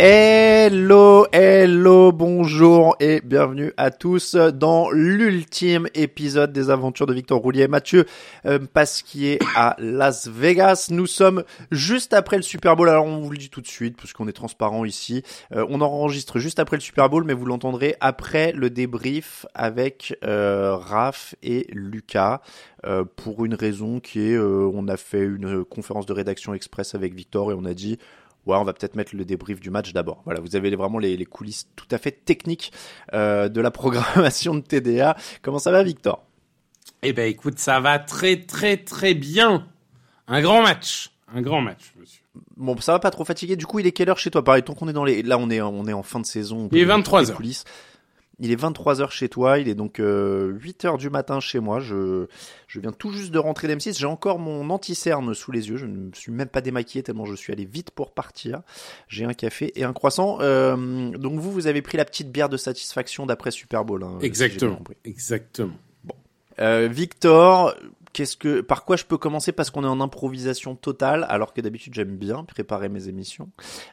Hello, hello, bonjour et bienvenue à tous dans l'ultime épisode des aventures de Victor Roulier et Mathieu euh, Pasquier à Las Vegas. Nous sommes juste après le Super Bowl, alors on vous le dit tout de suite parce qu'on est transparent ici. Euh, on enregistre juste après le Super Bowl, mais vous l'entendrez après le débrief avec euh, Raph et Lucas. Euh, pour une raison qui est, euh, on a fait une conférence de rédaction express avec Victor et on a dit ouais, on va peut-être mettre le débrief du match d'abord. Voilà, vous avez vraiment les, les coulisses tout à fait techniques euh, de la programmation de TDA. Comment ça va, Victor? Eh ben, écoute, ça va très très très bien. Un grand match, un grand match, monsieur. Bon, ça va pas trop fatigué. Du coup, il est quelle heure chez toi? Pareil, tant qu'on est dans les, là, on est on est en fin de saison. Il est 23 les heures. coulisses. Il est 23h chez toi, il est donc euh, 8h du matin chez moi. Je, je viens tout juste de rentrer d'M6. J'ai encore mon anti-cerne sous les yeux. Je ne me suis même pas démaquillé tellement je suis allé vite pour partir. J'ai un café et un croissant. Euh, donc vous, vous avez pris la petite bière de satisfaction d'après Super Bowl. hein, si Exactement, exactement. Euh, Victor, qu'est-ce que, par quoi je peux commencer? Parce qu'on est en improvisation totale, alors que d'habitude j'aime bien préparer mes émissions.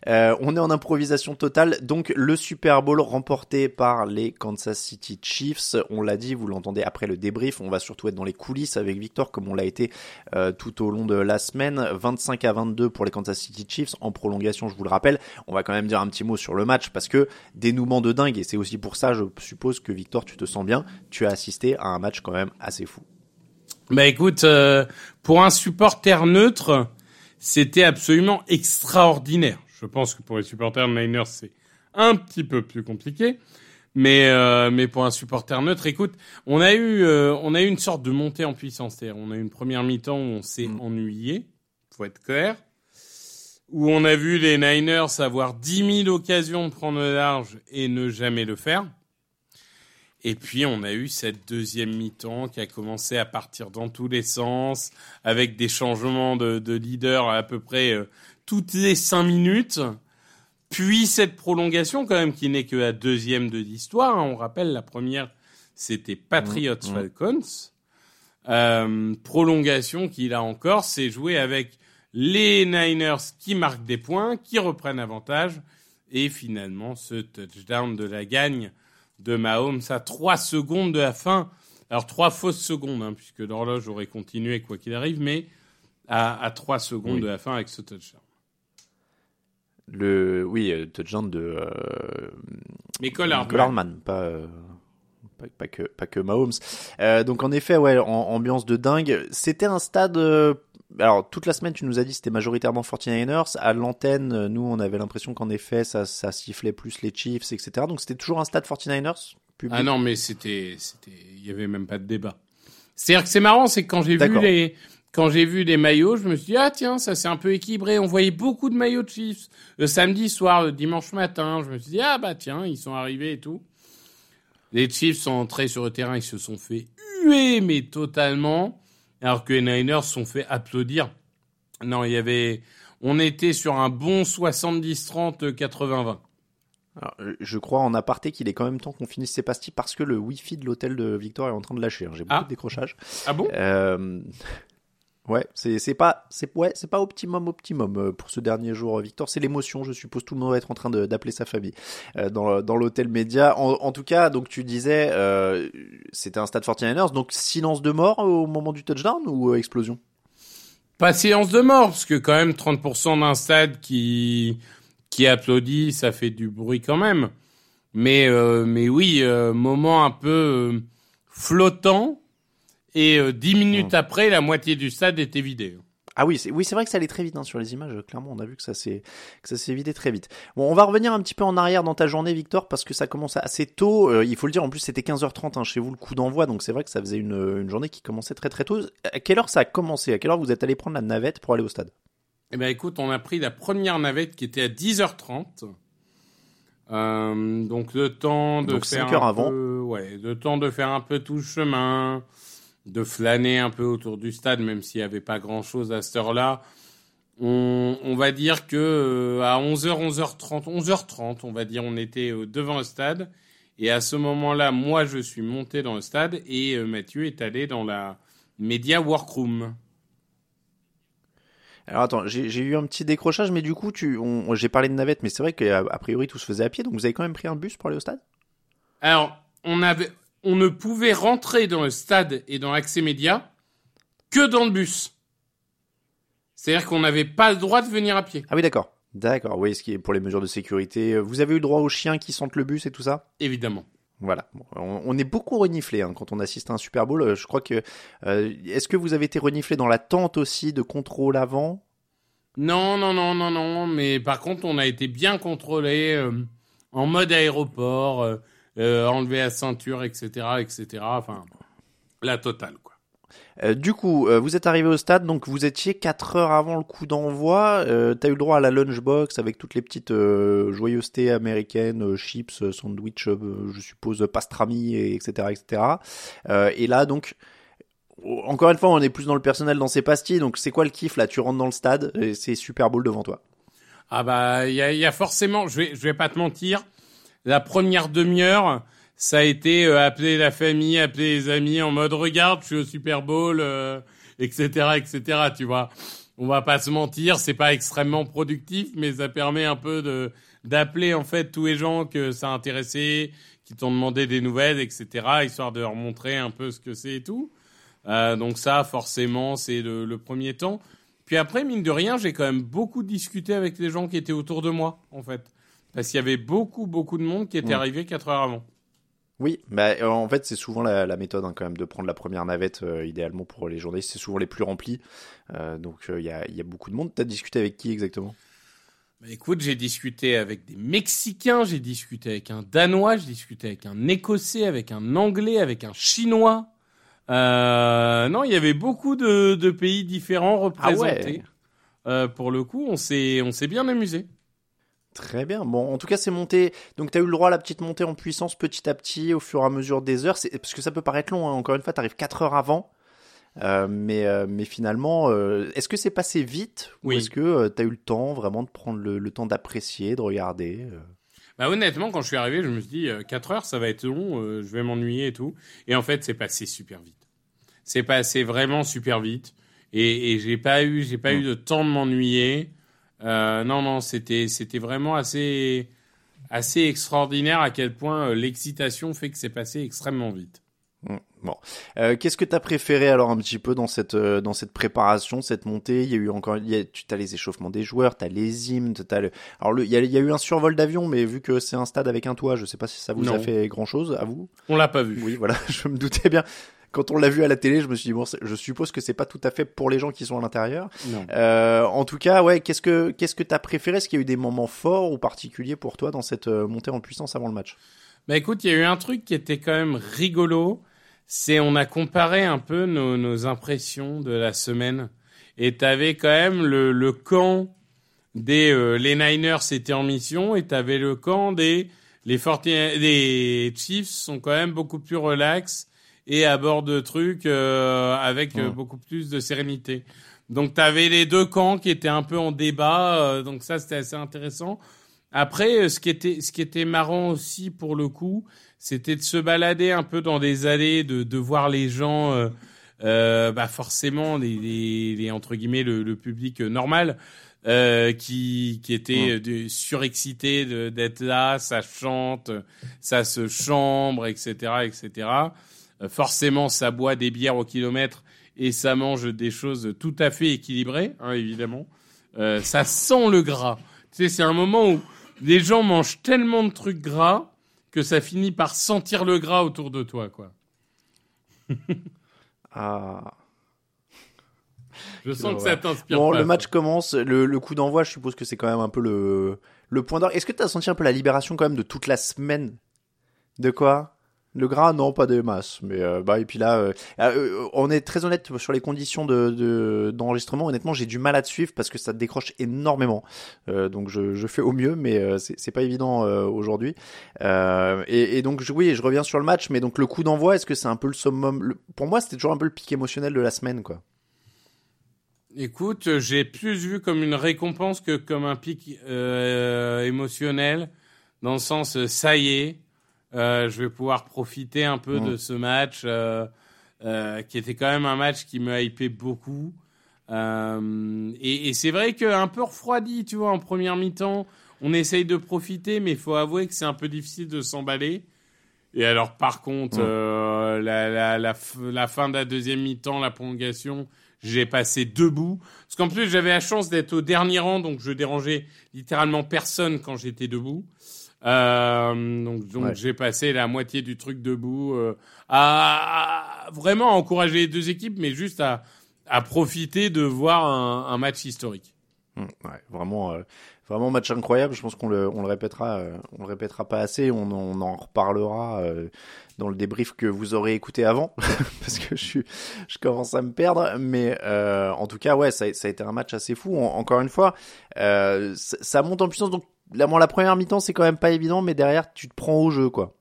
Euh, on est en improvisation totale, donc le Super Bowl remporté par les Kansas City Chiefs. On l'a dit, vous l'entendez après le débrief. On va surtout être dans les coulisses avec Victor, comme on l'a été euh, tout au long de la semaine. 25 à 22 pour les Kansas City Chiefs en prolongation, je vous le rappelle. On va quand même dire un petit mot sur le match parce que dénouement de dingue, et c'est aussi pour ça, je suppose que Victor, tu te sens bien. Tu as assisté à un match quand même assez fou. Bah écoute, euh, pour un supporter neutre, c'était absolument extraordinaire. Je pense que pour les supporters de Niners, c'est un petit peu plus compliqué. Mais euh, mais pour un supporter neutre, écoute, on a eu euh, on a eu une sorte de montée en puissance. C'est-à-dire, on a eu une première mi-temps où on s'est ennuyé, faut être clair, où on a vu les Niners avoir 10 000 occasions de prendre le large et ne jamais le faire. Et puis on a eu cette deuxième mi-temps qui a commencé à partir dans tous les sens, avec des changements de, de leader à, à peu près euh, toutes les cinq minutes. Puis cette prolongation quand même qui n'est que la deuxième de l'histoire. hein. On rappelle la première, c'était Patriots Mmh, mmh. Falcons. Euh, prolongation qui là encore s'est joué avec les Niners qui marquent des points, qui reprennent avantage, et finalement ce touchdown de la gagne de Mahomes à 3 secondes de la fin. Alors trois fausses secondes, hein, puisque l'horloge aurait continué quoi qu'il arrive, mais à, à 3 secondes Oui. de la fin avec ce touchdown. Le, oui, euh, touchdown de euh, Mais Hardman, pas, euh, pas, pas que, pas que Mahomes. Euh, donc en effet, ouais, en- ambiance de dingue. C'était un stade. euh, alors toute la semaine, tu nous as dit que c'était majoritairement 49ers. À l'antenne, euh, nous, on avait l'impression qu'en effet, ça, ça sifflait plus les Chiefs, etc. Donc c'était toujours un stade 49ers. public? Ah non, mais c'était, c'était, il y avait même pas de débat. C'est-à-dire que c'est marrant, c'est que quand j'ai vu les, quand j'ai vu des maillots, je me suis dit ah tiens, ça c'est un peu équilibré. On voyait beaucoup de maillots de Chiefs le samedi soir, le dimanche matin. Je me suis dit ah bah tiens, ils sont arrivés et tout. Les Chiefs sont entrés sur le terrain, ils se sont fait huer mais totalement, alors que les Niners se sont fait applaudir. Non, il y avait, on était sur un bon 70-30, 80-20. Alors, euh, je crois en aparté qu'il est quand même temps qu'on finisse ces pastilles parce que le Wi-Fi de l'hôtel de Victor est en train de lâcher. hein. J'ai beaucoup Ah. de décrochage. Ah bon? Euh, ouais, c'est c'est pas c'est ouais, c'est pas optimum optimum euh, pour ce dernier jour Victor, c'est l'émotion, je suppose tout le monde va être en train d'appeler sa famille euh, dans dans l'hôtel média. En, en tout cas, donc tu disais euh, c'était un stade 49ers, donc silence de mort au moment du touchdown ou euh, explosion? Pas séance de mort, parce que quand même 30% d'un stade qui, qui applaudit, ça fait du bruit quand même. Mais euh, mais oui, euh, moment un peu euh, flottant. Et euh, dix minutes Mmh. après, la moitié du stade était vidé. Ah oui, c'est oui, c'est vrai que ça allait très vite hein, sur les images. Clairement, on a vu que ça s'est que ça s'est vidé très vite. Bon, on va revenir un petit peu en arrière dans ta journée, Victor, parce que ça commence assez tôt. Euh, il faut le dire. En plus, c'était 15h30 hein, chez vous le coup d'envoi, donc c'est vrai que ça faisait une, une journée qui commençait très très tôt. À quelle heure ça a commencé? À quelle heure vous êtes allé prendre la navette pour aller au stade? Eh ben écoute, on a pris la première navette qui était à 10h30. Euh, donc le temps de Donc, faire cinq heures un avant. peu, ouais, le temps de faire un peu tout le chemin, de flâner un peu autour du stade, même s'il n'y avait pas grand chose à cette heure-là. On, on va dire que euh, à 11h, 11h30, 11h30, on va dire, on était euh, devant le stade. Et à ce moment-là, moi, je suis monté dans le stade et euh, Mathieu est allé dans la Media Workroom. Alors attends, j'ai eu un petit décrochage, mais du coup, tu, j'ai parlé de navette, mais c'est vrai qu'a a priori tout se faisait à pied, donc vous avez quand même pris un bus pour aller au stade? Alors, on avait, on ne pouvait rentrer dans le stade et dans l'accès média que dans le bus. C'est-à-dire qu'on n'avait pas le droit de venir à pied, Ah oui, d'accord. D'accord, oui, ce qui est pour les mesures de sécurité. Vous avez eu le droit aux chiens qui sentent le bus et tout ça? Évidemment. Voilà, Bon, on, est beaucoup reniflé hein, quand on assiste à un Super Bowl. Euh, Je crois que euh, est-ce que vous avez été reniflé dans la tente aussi de contrôle avant? Non, non, non, non, non. Mais par contre, on a été bien contrôlé euh, en mode aéroport, euh, euh, enlever la ceinture, etc., etc. Enfin, la totale, quoi. Euh, Du coup, euh, vous êtes arrivé au stade, donc vous étiez 4 heures avant le coup d'envoi. Euh, T'as eu le droit à la lunchbox avec toutes les petites joyeusetés américaines, chips, sandwich, je suppose pastrami, et etc., etc. Et là, donc. Encore une fois, on est plus dans le personnel dans ces pastilles, donc c'est quoi le kiff là? Tu rentres dans le stade, et c'est Super Bowl devant toi. Ah bah, il y y a forcément, je vais, je vais pas te mentir, la première demi-heure, ça a été euh, appeler la famille, appeler les amis en mode regarde, je suis au Super Bowl, euh, etc., etc. Tu vois, on va pas se mentir, c'est pas extrêmement productif, mais ça permet un peu de d'appeler en fait tous les gens que ça a intéressé, qui t'ont demandé des nouvelles, etc., histoire de leur montrer un peu ce que c'est et tout. Euh, donc ça, forcément, c'est le, le premier temps. Puis après, mine de rien, j'ai quand même beaucoup discuté avec les gens qui étaient autour de moi, en fait. Parce qu'il y avait beaucoup, beaucoup de monde qui était arrivé quatre heures avant. Oui, bah, euh, en fait, c'est souvent la, la méthode hein, quand même de prendre la première navette, euh, idéalement pour les journalistes, c'est souvent les plus remplis. Euh, donc il y, a, y a beaucoup de monde. T'as discuté avec qui exactement? Bah, écoute, j'ai discuté avec des Mexicains, j'ai discuté avec un Danois, j'ai discuté avec un Écossais, avec un Anglais, avec un Chinois. Euh, non, il y avait beaucoup de, de pays différents représentés. Euh, pour le coup, on s'est, on s'est bien amusé. Très bien. Bon, en tout cas, c'est monté. Donc, tu as eu le droit à la petite montée en puissance petit à petit au fur et à mesure des heures. C'est- Parce que ça peut paraître long. hein. Encore une fois, tu arrives 4 heures avant. Euh, mais, euh, mais finalement, euh, est-ce que c'est passé vite Oui. Ou est-ce que tu as eu le temps vraiment de prendre le, le temps d'apprécier, de regarder Bah honnêtement, quand je suis arrivé, je me suis dit euh, 4 heures, ça va être long, je vais m'ennuyer et tout. Et en fait, c'est passé super vite. C'est passé vraiment super vite. Et, et j'ai pas eu, j'ai pas Mm. eu de temps de m'ennuyer. Euh, non, non, c'était, c'était vraiment assez, assez extraordinaire à quel point euh, l'excitation fait que c'est passé extrêmement vite. Mm. Bon, Euh, qu'est-ce que t'as préféré alors un petit peu dans cette euh, dans cette préparation, cette montée? Il y a eu encore, il y a, tu as les échauffements des joueurs, t'as les hymnes, t'as le. Alors le, il y a, il y a eu un survol d'avion, mais vu que c'est un stade avec un toit, je sais pas si ça vous a fait grand chose à vous? On l'a pas vu. Oui, voilà, je me doutais bien. Quand on l'a vu à la télé, je me suis dit bon, je suppose que c'est pas tout à fait pour les gens qui sont à l'intérieur. Euh, en tout cas, ouais, qu'est-ce que qu'est-ce que t'as préféré? Est-ce qu'il y a eu des moments forts ou particuliers pour toi dans cette euh, montée en puissance avant le match? Bah écoute, il y a eu un truc qui était quand même rigolo. C'est on a comparé un peu nos, nos impressions de la semaine. Et t'avais quand même le, le camp des euh, les Niners étaient en mission et t'avais le camp des les 40 les Chiefs sont quand même beaucoup plus relax et abordent de trucs euh, avec euh, beaucoup plus de sérénité. Donc t'avais les deux camps qui étaient un peu en débat. euh, donc ça c'était assez intéressant. Après, euh, ce qui était, ce qui était marrant aussi pour le coup, c'était de se balader un peu dans des allées, de, de voir les gens, euh, euh, bah forcément les, les, les, entre guillemets le, le public normal, euh, qui, qui était de- surexcité d'être là, ça chante, ça se chambre, etc., etc. Euh, forcément, ça boit des bières au kilomètre et ça mange des choses tout à fait équilibrées, hein, évidemment. Euh, ça sent le gras. Tu sais, c'est un moment où les gens mangent tellement de trucs gras que ça finit par sentir le gras autour de toi, quoi. ah. Je sens que ça t'inspire. Bon, pas, le match commence, le, le coup d'envoi, je suppose que c'est quand même un peu le, le point d'or. Est-ce que tu as senti un peu la libération quand même de toute la semaine? De quoi? Le gras, non, pas de masse. Mais euh, bah et puis là, euh, euh, on est très honnête sur les conditions de d'enregistrement. Honnêtement, j'ai du mal à te suivre parce que ça décroche énormément. donc je, je, fais au mieux, mais c'est pas évident aujourd'hui. Et, donc oui, je reviens sur le match, mais donc le coup d'envoi, est-ce que c'est un peu le summum Pour moi, c'était toujours un peu le pic émotionnel de la semaine, quoi. Écoute, j'ai plus vu comme une récompense que comme un pic émotionnel, dans le sens, ça y est, je vais pouvoir profiter un peu de ce match, euh, euh, qui était quand même un match qui me hypait beaucoup. Euh, et, et c'est vrai qu'un peu refroidi, tu vois, en première mi-temps, on essaye de profiter, mais il faut avouer que c'est un peu difficile de s'emballer. Et alors, par contre, la, la, la, la, fin de la deuxième mi-temps, la prolongation, j'ai passé debout. Parce qu'en plus, j'avais la chance d'être au dernier rang, donc je dérangeais littéralement personne quand j'étais debout. Euh, donc, donc j'ai passé la moitié du truc debout euh, à, vraiment encourager les deux équipes, mais juste à, à profiter de voir un, un match historique. Mmh, ouais, vraiment, euh, vraiment match incroyable. Je pense qu'on le, on le répétera, euh, on le répétera pas assez. On, on en reparlera euh, dans le débrief que vous aurez écouté avant, parce que je suis, je commence à me perdre. Mais euh, en tout cas, ouais, ça, ça, a été un match assez fou. encore une fois, ça, ça, monte en puissance. Donc, la, bon, la première mi-temps, c'est quand même pas évident, mais derrière, tu te prends au jeu, quoi.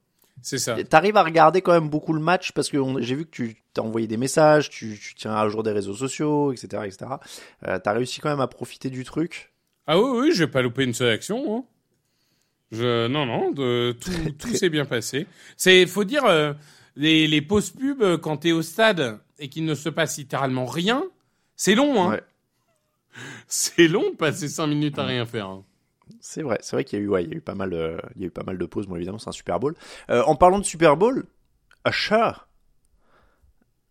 C'est ça. T'arrives à regarder quand même beaucoup le match parce que j'ai vu que tu t'as envoyé des messages, tu, tu, tiens à jour des réseaux sociaux, etc., etc. Euh, t'as réussi quand même à profiter du truc. Ah oui, oui, j'ai pas loupé une seule action. Hein. Je, non, non, de, tout, tout s'est bien passé. C'est, faut dire, euh, les, les pauses pub euh, quand t'es au stade et qu'il ne se passe littéralement rien, c'est long, hein. Ouais. C'est long de passer cinq minutes à rien faire. Hein. C'est vrai, c'est vrai qu'il y a eu, ouais, il y a eu pas mal, euh, il y a eu pas mal de pauses. Bon, évidemment, c'est un Super Bowl. Euh, en parlant de Super Bowl, Usher,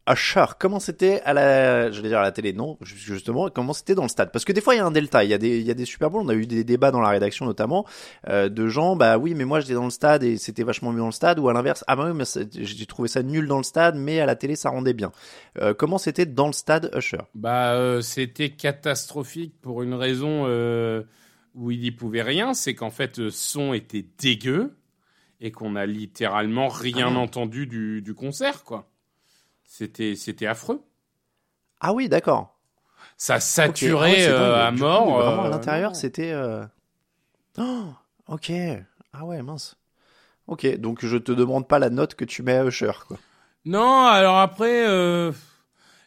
Usher, comment c'était à la, je vais dire à la télé, non, justement, comment c'était dans le stade? Parce que des fois il y a un delta, il y a des, il y a des Super Bowls, on a eu des débats dans la rédaction notamment euh, de gens, bah oui, mais moi j'étais dans le stade et c'était vachement mieux dans le stade, ou à l'inverse, ah bah oui, mais j'ai trouvé ça nul dans le stade, mais à la télé ça rendait bien. Euh, comment c'était dans le stade Usher? Bah euh, c'était catastrophique pour une raison euh, où il n'y pouvait rien, c'est qu'en fait le son était dégueu et qu'on a littéralement rien ah entendu du, du concert, quoi. C'était c'était affreux. Ah oui, d'accord. Ça saturait okay. ah ouais, euh, à mort. Coup, vraiment à l'intérieur, c'était. Euh... Oh, ok. Ah ouais, mince. Ok, donc je te demande pas la note que tu mets à Usher, quoi. Non, alors après, euh,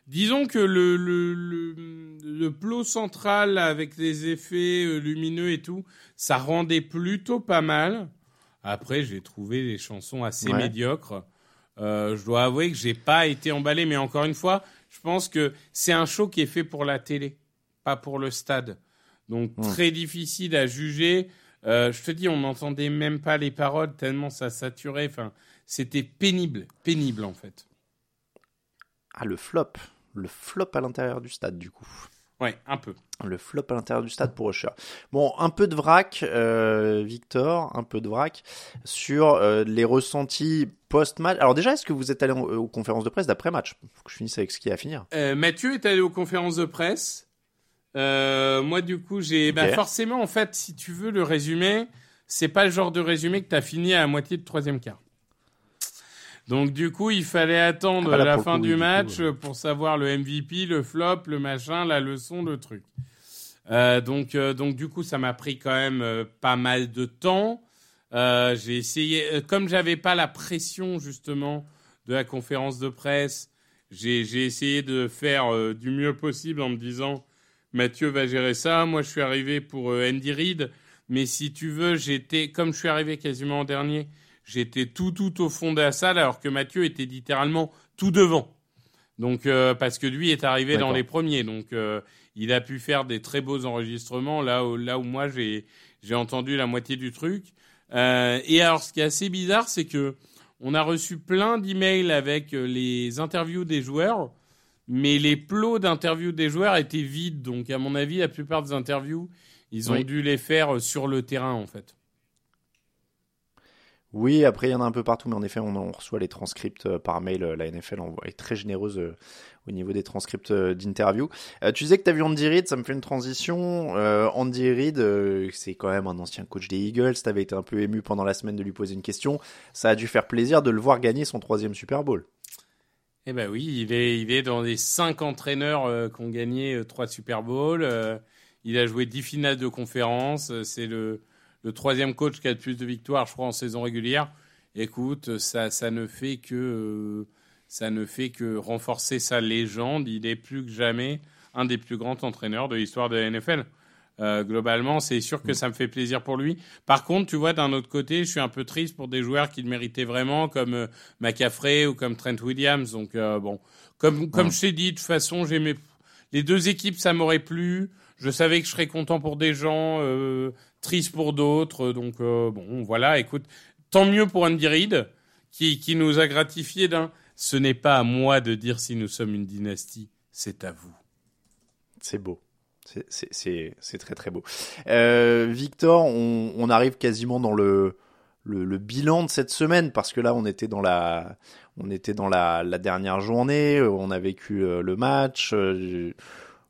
disons que le, le, le, le, plot central avec les effets euh, lumineux et tout, ça rendait plutôt pas mal. Après, j'ai trouvé les chansons assez ouais. médiocres. Euh, je dois avouer que j'ai pas été emballé, mais encore une fois, je pense que c'est un show qui est fait pour la télé, pas pour le stade. Donc mmh. très difficile à juger. Euh, je te dis, on n'entendait même pas les paroles tellement ça saturait. Enfin, c'était pénible, pénible en fait. Ah le flop, le flop à l'intérieur du stade du coup. Ouais, un peu. Le flop à l'intérieur du stade pour Usher. Bon, un peu de vrac, euh, Victor, un peu de vrac sur euh, les ressentis post-match. Alors déjà, est-ce que vous êtes allé aux, aux conférences de presse d'après-match Faut que je finisse avec ce qui est à finir. Euh, Mathieu est allé aux conférences de presse. Euh, moi, du coup, j'ai... Okay. Bah, forcément, en fait, si tu veux le résumé, c'est pas le genre de résumé que tu as fini à la moitié de troisième quart. Donc du coup, il fallait attendre ah, la fin coup, du, match coup, pour savoir le MVP, le flop, le machin, la leçon, le truc. Euh, donc, euh, donc du coup, ça m'a pris quand même euh, pas mal de temps. J'ai essayé, comme j'avais pas la pression justement de la conférence de presse, j'ai essayé de faire du mieux possible en me disant Mathieu va gérer ça. Moi, je suis arrivé pour Andy Reid, mais si tu veux, j'étais comme je suis arrivé quasiment en dernier j'étais tout tout au fond de la salle alors que Mathieu était littéralement tout devant. Donc euh, parce que lui est arrivé dans les premiers, donc euh, il a pu faire des très beaux enregistrements là où là où moi j'ai j'ai entendu la moitié du truc. Euh, et alors ce qui est assez bizarre, c'est que on a reçu plein d'emails avec les interviews des joueurs, mais les plots d'interviews des joueurs étaient vides. Donc à mon avis, la plupart des interviews, ils ont oui. dû les faire sur le terrain en fait. Oui, après il y en a un peu partout, mais en effet, on, reçoit les transcripts euh, par mail. La NFL est très généreuse au niveau des transcripts d'interview. tu disais que tu as vu Andy Reid, ça me fait une transition. Andy Reid, c'est quand même un ancien coach des Eagles. Tu avais été un peu ému pendant la semaine de lui poser une question. Ça a dû faire plaisir de le voir gagner son troisième Super Bowl. Eh ben oui, il est, il est dans les cinq entraîneurs qui ont gagné trois Super Bowls. il a joué dix finales de conférence. C'est le le troisième coach qui a le plus de victoires, je crois, en saison régulière. Écoute, ça, ça ne fait que euh, ça ne fait que renforcer sa légende. Il est plus que jamais un des plus grands entraîneurs de l'histoire de la NFL. Euh, globalement, c'est sûr que mm. ça me fait plaisir pour lui. Par contre, tu vois, d'un autre côté, je suis un peu triste pour des joueurs qui le méritaient vraiment, comme euh, ou comme Trent Williams. Donc, bon, comme, comme je t'ai dit, de toute façon, j'aimais les deux équipes, ça m'aurait plu. Je savais que je serais content pour des gens, euh, triste pour d'autres. Donc euh, bon, voilà. Écoute, tant mieux pour Andy Reid qui, qui nous a gratifié d'un. Ce n'est pas à moi de dire si nous sommes une dynastie, c'est à vous. C'est beau. C'est très très beau. Euh, Victor, on, on, arrive quasiment dans le, le, le, bilan de cette semaine parce que là on était dans la on était dans la, la dernière journée, on a vécu euh, le match. Euh,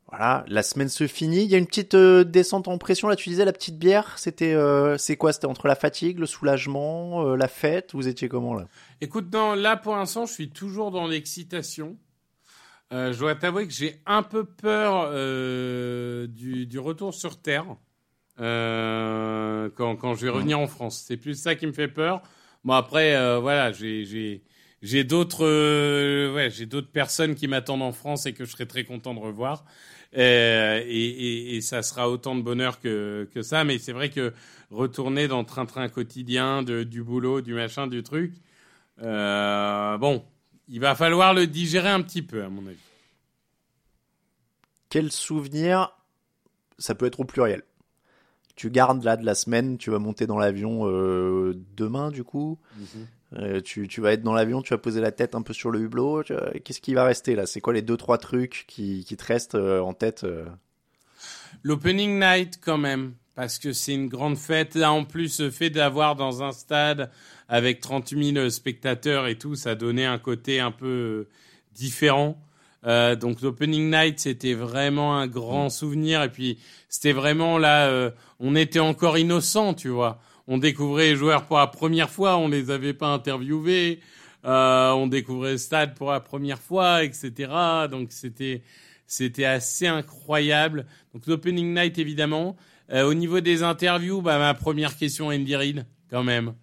voilà, la semaine se finit. Il y a une petite euh, descente en pression. Là, tu disais la petite bière. C'était, euh, c'est quoi? C'était entre la fatigue, le soulagement, euh, la fête? Vous étiez comment là? Écoute, dans, là pour l'instant, je suis toujours dans l'excitation. je dois t'avouer que j'ai un peu peur du, du, retour sur terre quand, quand, je vais revenir en France. C'est plus ça qui me fait peur. Bon après, voilà, j'ai, j'ai, d'autres, ouais, j'ai d'autres personnes qui m'attendent en France et que je serais très content de revoir. Euh, et, et, et, ça sera autant de bonheur que, que ça. Mais c'est vrai que retourner dans train-train quotidien de, du boulot, du machin, du truc, euh, bon, il va falloir le digérer un petit peu, à mon avis. Quel souvenir Ça peut être au pluriel. Tu gardes là de la semaine, tu vas monter dans l'avion euh, demain du coup? Mhm. Euh, tu, tu, vas être dans l'avion, tu vas poser la tête un peu sur le hublot. Qu'est-ce qui va rester là? C'est quoi les deux trois trucs qui, qui te restent euh, en tête euh? L'opening night quand même, parce que c'est une grande fête. Là en plus, le fait d'avoir dans un stade avec 30 000 spectateurs et tout, ça donnait un côté un peu différent. Donc l'opening night, c'était vraiment un grand souvenir. Et puis c'était vraiment là, on était encore innocent, tu vois on découvrait les joueurs pour la première fois, on les avait pas interviewés, euh, on découvrait le stade pour la première fois, etc. Donc c'était c'était assez incroyable. Donc l'opening night évidemment. Euh, au niveau des interviews, bah, ma première question Andy Reid quand même.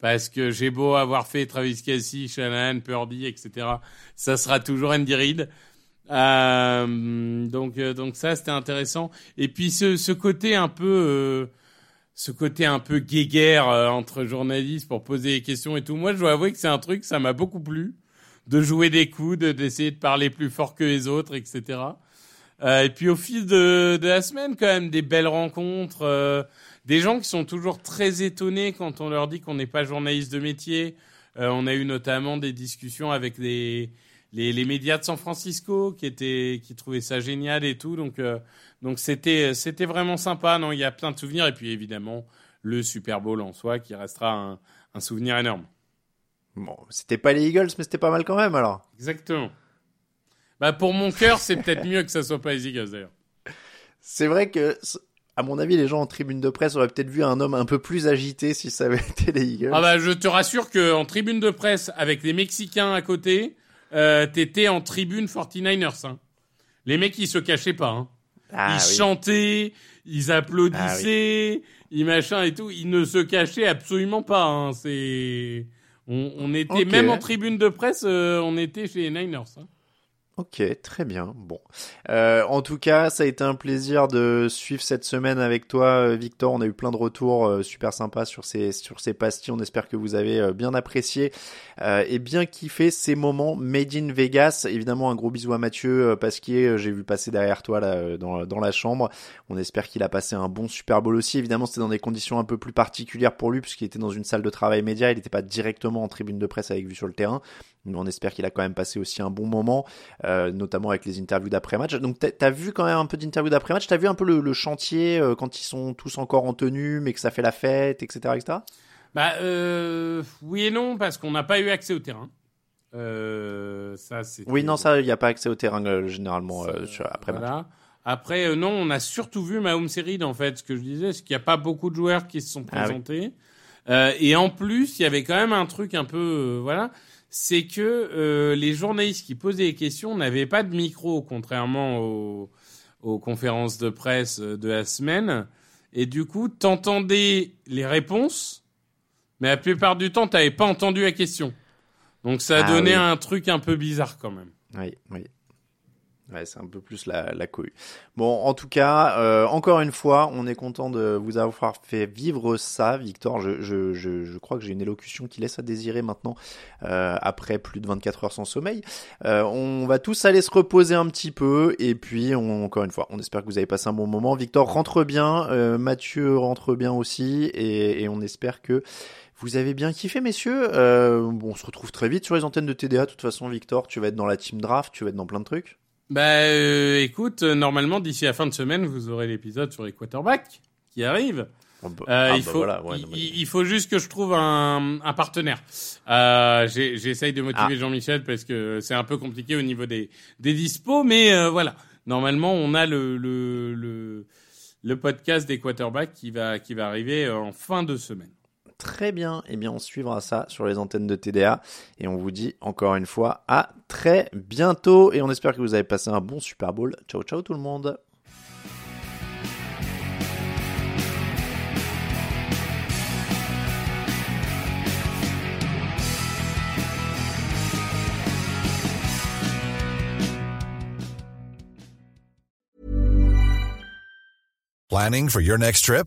Parce que j'ai beau avoir fait Travis Kelsey, Shannon, Purdy, etc. Ça sera toujours Andy Reid. Euh, donc, euh, donc ça, c'était intéressant. Et puis ce, ce côté un peu euh, ce côté un peu guéguerre euh, entre journalistes pour poser des questions et tout. Moi, je dois avouer que c'est un truc, ça m'a beaucoup plu, de jouer des coups, d'essayer de parler plus fort que les autres, etc. Euh, et puis au fil de, de, la semaine, quand même, des belles rencontres, euh, des gens qui sont toujours très étonnés quand on leur dit qu'on n'est pas journaliste de métier. Euh, on a eu notamment des discussions avec les, les, les, médias de San Francisco qui étaient qui trouvaient ça génial et tout. Donc euh, donc c'était c'était vraiment sympa. Non, il y a plein de souvenirs et puis évidemment le Super Bowl en soi qui restera un, un souvenir énorme. Bon, c'était pas les Eagles, mais c'était pas mal quand même alors. Exactement. Bah pour mon cœur, c'est peut-être mieux que ça soit pas les Eagles d'ailleurs. C'est vrai que à mon avis, les gens en tribune de presse auraient peut-être vu un homme un peu plus agité si ça avait été les Eagles. Ah bah je te rassure que en tribune de presse avec les Mexicains à côté, euh, t'étais en tribune 49ers. Hein. Les mecs ils se cachaient pas. Hein. Ah ils chantaient, ils applaudissaient, ah ils machin et tout. Ils ne se cachaient absolument pas. Hein. C'est, on, on était même en tribune de presse, euh, on était chez les Niners. Hein. Ok, très bien. Bon, euh, en tout cas, ça a été un plaisir de suivre cette semaine avec toi, euh, Victor. On a eu plein de retours euh, super sympas sur ces sur ces pastilles. On espère que vous avez bien apprécié et bien kiffé ces moments made in Vegas. Évidemment, un gros bisou à Mathieu Pasquier. J'ai vu passer derrière toi dans dans la chambre. On espère qu'il a passé un bon Super Bowl aussi. Évidemment, c'était dans des conditions un peu plus particulières pour lui puisqu'il était dans une salle de travail média. Il n'était pas directement en tribune de presse avec vue sur le terrain. On espère qu'il a quand même passé aussi un bon moment. Euh, notamment avec les interviews d'après-match. Donc t'as as vu quand même un peu d'interviews d'après-match, t'as vu un peu le, chantier euh, quand ils sont tous encore en tenue, mais que ça fait la fête, etc. etc. Bah euh, oui et non parce qu'on n'a pas eu accès au terrain. Euh, ça c'est. Oui, non, ça, il n'y a pas accès au terrain euh, généralement euh, sur- après match. Voilà. Après, euh, non, on a surtout vu Mahomes Serid, en fait, ce que je disais, c'est qu'il n'y a pas beaucoup de joueurs qui se sont Ah oui. présentés. Euh, et en plus, il y avait quand même un truc un peu, voilà, c'est que euh, les journalistes qui posaient les questions n'avaient pas de micro, contrairement aux, aux conférences de presse euh, de la semaine. Et du coup, t'entendais les réponses, mais la plupart du temps, t'avais pas entendu la question. Donc ça Ah donnait oui. un truc un peu bizarre quand même. Oui, oui. Ouais, c'est un peu plus la, la cohue. Bon, en tout cas, euh, encore une fois, on est content de vous avoir fait vivre ça, Victor. Je, je, je, je crois que j'ai une élocution qui laisse à désirer maintenant, euh, après plus de 24 heures sans sommeil. Euh, on va tous aller se reposer un petit peu, et puis, on, encore une fois, on espère que vous avez passé un bon moment. Victor rentre bien, euh, Mathieu rentre bien aussi, et, et on espère que vous avez bien kiffé, messieurs. Euh, bon, on se retrouve très vite sur les antennes de TDA. De toute façon, Victor, tu vas être dans la team draft, tu vas être dans plein de trucs. Bah euh, écoute, euh, normalement d'ici la fin de semaine, vous aurez l'épisode sur les quarterbacks qui arrive. Euh, ah, il bah faut, voilà, ouais, il, mais- faut juste que je trouve un, un partenaire. Euh, J'essaye de motiver Ah. Jean-Michel parce que c'est un peu compliqué au niveau des, des dispos, mais euh, voilà. Normalement, on a le, le, le, le podcast des quarterbacks qui va, qui va arriver en fin de semaine. Très bien. Eh bien, on suivra ça sur les antennes de TDA. Et on vous dit encore une fois à très bientôt. Et on espère que vous avez passé un bon Super Bowl. Ciao, ciao tout le monde. Planning for your next trip?